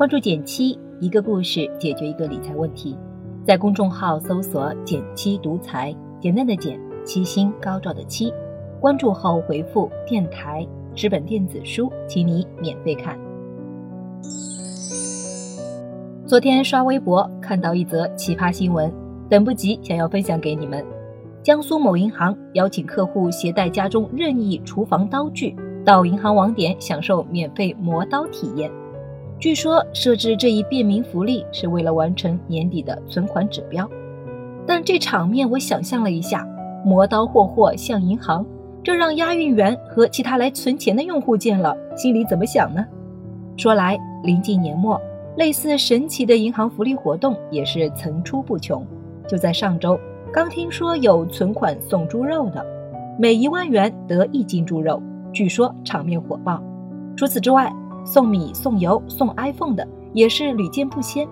关注减七，一个故事解决一个理财问题。在公众号搜索“减七独裁，简单的简，七星高照的七。关注后回复“电台”，十本电子书，请你免费看。昨天刷微博看到一则奇葩新闻，等不及想要分享给你们。江苏某银行邀请客户携带家中任意厨房刀具到银行网点享受免费磨刀体验。据说设置这一便民福利是为了完成年底的存款指标，但这场面我想象了一下，磨刀霍霍向银行，这让押运员和其他来存钱的用户见了，心里怎么想呢？说来临近年末，类似神奇的银行福利活动也是层出不穷。就在上周，刚听说有存款送猪肉的，每一万元得一斤猪肉，据说场面火爆。除此之外，送米、送油、送 iPhone 的也是屡见不鲜。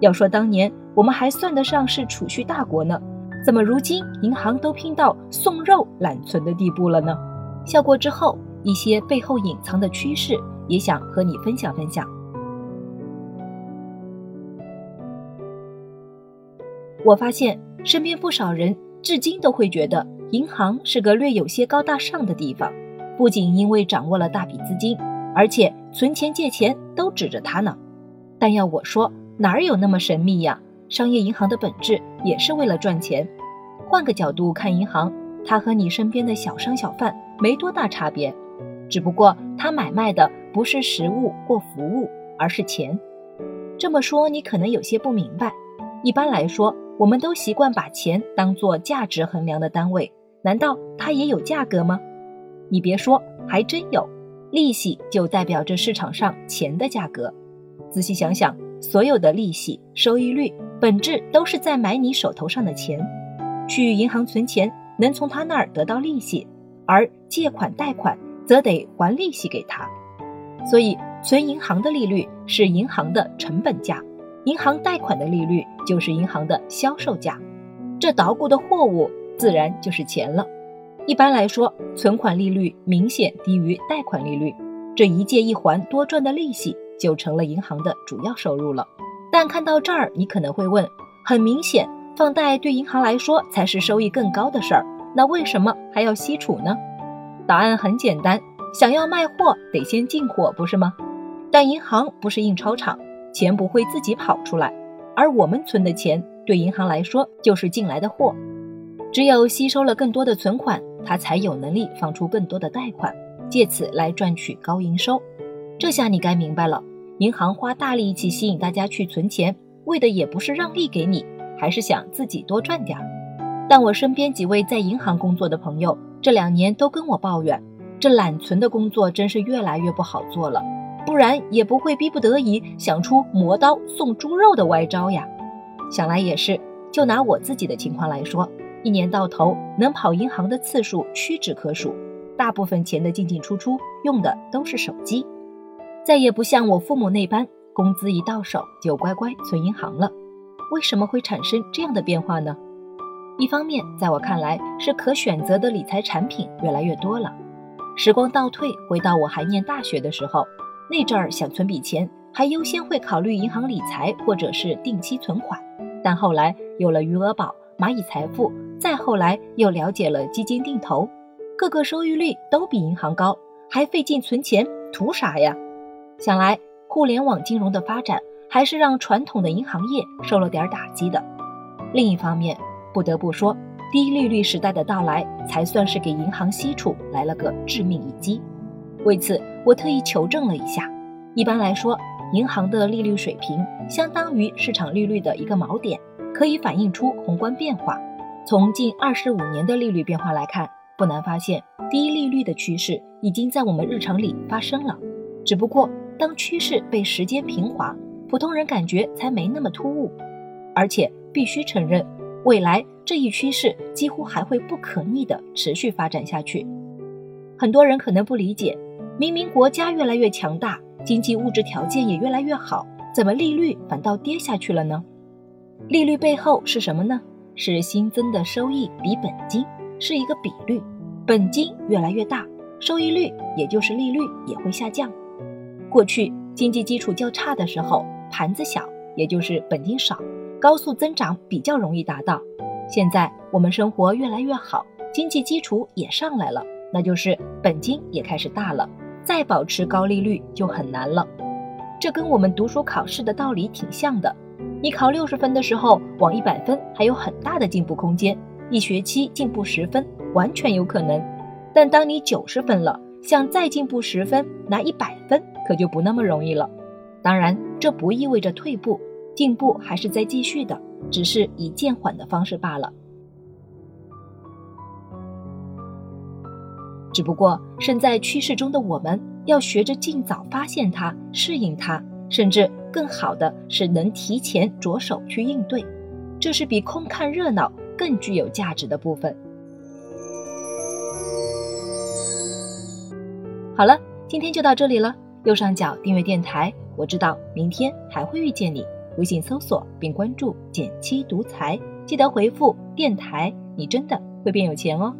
要说当年我们还算得上是储蓄大国呢，怎么如今银行都拼到送肉揽存的地步了呢？笑过之后，一些背后隐藏的趋势也想和你分享分享。我发现身边不少人至今都会觉得银行是个略有些高大上的地方，不仅因为掌握了大笔资金。而且存钱借钱都指着它呢，但要我说哪儿有那么神秘呀？商业银行的本质也是为了赚钱。换个角度看银行，它和你身边的小商小贩没多大差别，只不过它买卖的不是实物或服务，而是钱。这么说你可能有些不明白。一般来说，我们都习惯把钱当做价值衡量的单位，难道它也有价格吗？你别说，还真有。利息就代表着市场上钱的价格。仔细想想，所有的利息、收益率，本质都是在买你手头上的钱。去银行存钱，能从他那儿得到利息；而借款、贷款，则得还利息给他。所以，存银行的利率是银行的成本价，银行贷款的利率就是银行的销售价。这捣鼓的货物，自然就是钱了。一般来说，存款利率明显低于贷款利率，这一借一还多赚的利息就成了银行的主要收入了。但看到这儿，你可能会问：很明显，放贷对银行来说才是收益更高的事儿，那为什么还要吸储呢？答案很简单，想要卖货得先进货，不是吗？但银行不是印钞厂，钱不会自己跑出来，而我们存的钱对银行来说就是进来的货，只有吸收了更多的存款。他才有能力放出更多的贷款，借此来赚取高营收。这下你该明白了，银行花大力气吸引大家去存钱，为的也不是让利给你，还是想自己多赚点儿。但我身边几位在银行工作的朋友，这两年都跟我抱怨，这揽存的工作真是越来越不好做了，不然也不会逼不得已想出磨刀送猪肉的歪招呀。想来也是，就拿我自己的情况来说。一年到头能跑银行的次数屈指可数，大部分钱的进进出出用的都是手机，再也不像我父母那般，工资一到手就乖乖存银行了。为什么会产生这样的变化呢？一方面，在我看来是可选择的理财产品越来越多了。时光倒退，回到我还念大学的时候，那阵儿想存笔钱，还优先会考虑银行理财或者是定期存款，但后来有了余额宝、蚂蚁财富。再后来又了解了基金定投，各个收益率都比银行高，还费劲存钱，图啥呀？想来互联网金融的发展还是让传统的银行业受了点打击的。另一方面，不得不说，低利率时代的到来才算是给银行吸储来了个致命一击。为此，我特意求证了一下，一般来说，银行的利率水平相当于市场利率的一个锚点，可以反映出宏观变化。从近二十五年的利率变化来看，不难发现，低利率的趋势已经在我们日常里发生了。只不过，当趋势被时间平滑，普通人感觉才没那么突兀。而且，必须承认，未来这一趋势几乎还会不可逆地持续发展下去。很多人可能不理解，明明国家越来越强大，经济物质条件也越来越好，怎么利率反倒跌下去了呢？利率背后是什么呢？是新增的收益比本金是一个比率，本金越来越大，收益率也就是利率也会下降。过去经济基础较差的时候，盘子小，也就是本金少，高速增长比较容易达到。现在我们生活越来越好，经济基础也上来了，那就是本金也开始大了，再保持高利率就很难了。这跟我们读书考试的道理挺像的。你考六十分的时候，往一百分还有很大的进步空间，一学期进步十分完全有可能。但当你九十分了，想再进步十分，拿一百分可就不那么容易了。当然，这不意味着退步，进步还是在继续的，只是以渐缓的方式罢了。只不过身在趋势中的我们，要学着尽早发现它，适应它。甚至更好的是能提前着手去应对，这是比空看热闹更具有价值的部分。好了，今天就到这里了。右上角订阅电台，我知道明天还会遇见你。微信搜索并关注“减七独裁，记得回复“电台”，你真的会变有钱哦。